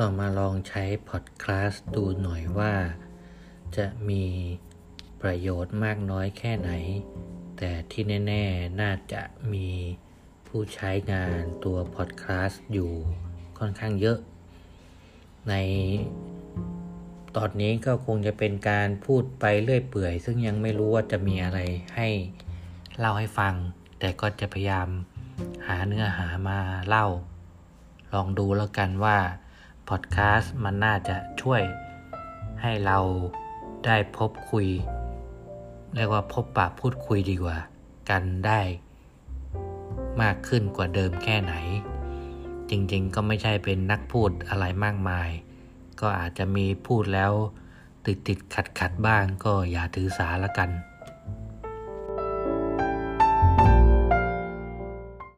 ก็มาลองใช้พอดคลาสดูหน่อยว่า จะมีประโยชน์มากน้อยแค่ไหน แต่ที่แน่ ๆ น่าจะมีผู้ใช้งานตัวพอดคลาสอยู่ค่อนข้างเยอะ ในตอนนี้ก็คงจะเป็นการพูดไปเรื่อยเปื่อย ซึ่งยังไม่รู้ว่าจะมีอะไรให้เล่าให้ฟัง แต่ก็จะพยายามหาเนื้อหามาเล่า ลองดูแล้วกันว่า พอดแคสต์มันน่าจะช่วยให้เราได้พบคุย เรียกว่าพบปะพูดคุยดีกว่า กันได้มากขึ้นกว่าเดิมแค่ไหน จริงๆก็ไม่ใช่เป็นนักพูดอะไรมากมาย ก็อาจจะมีพูดแล้วติดติดขัดขัดบ้างก็อย่าถือสาละกัน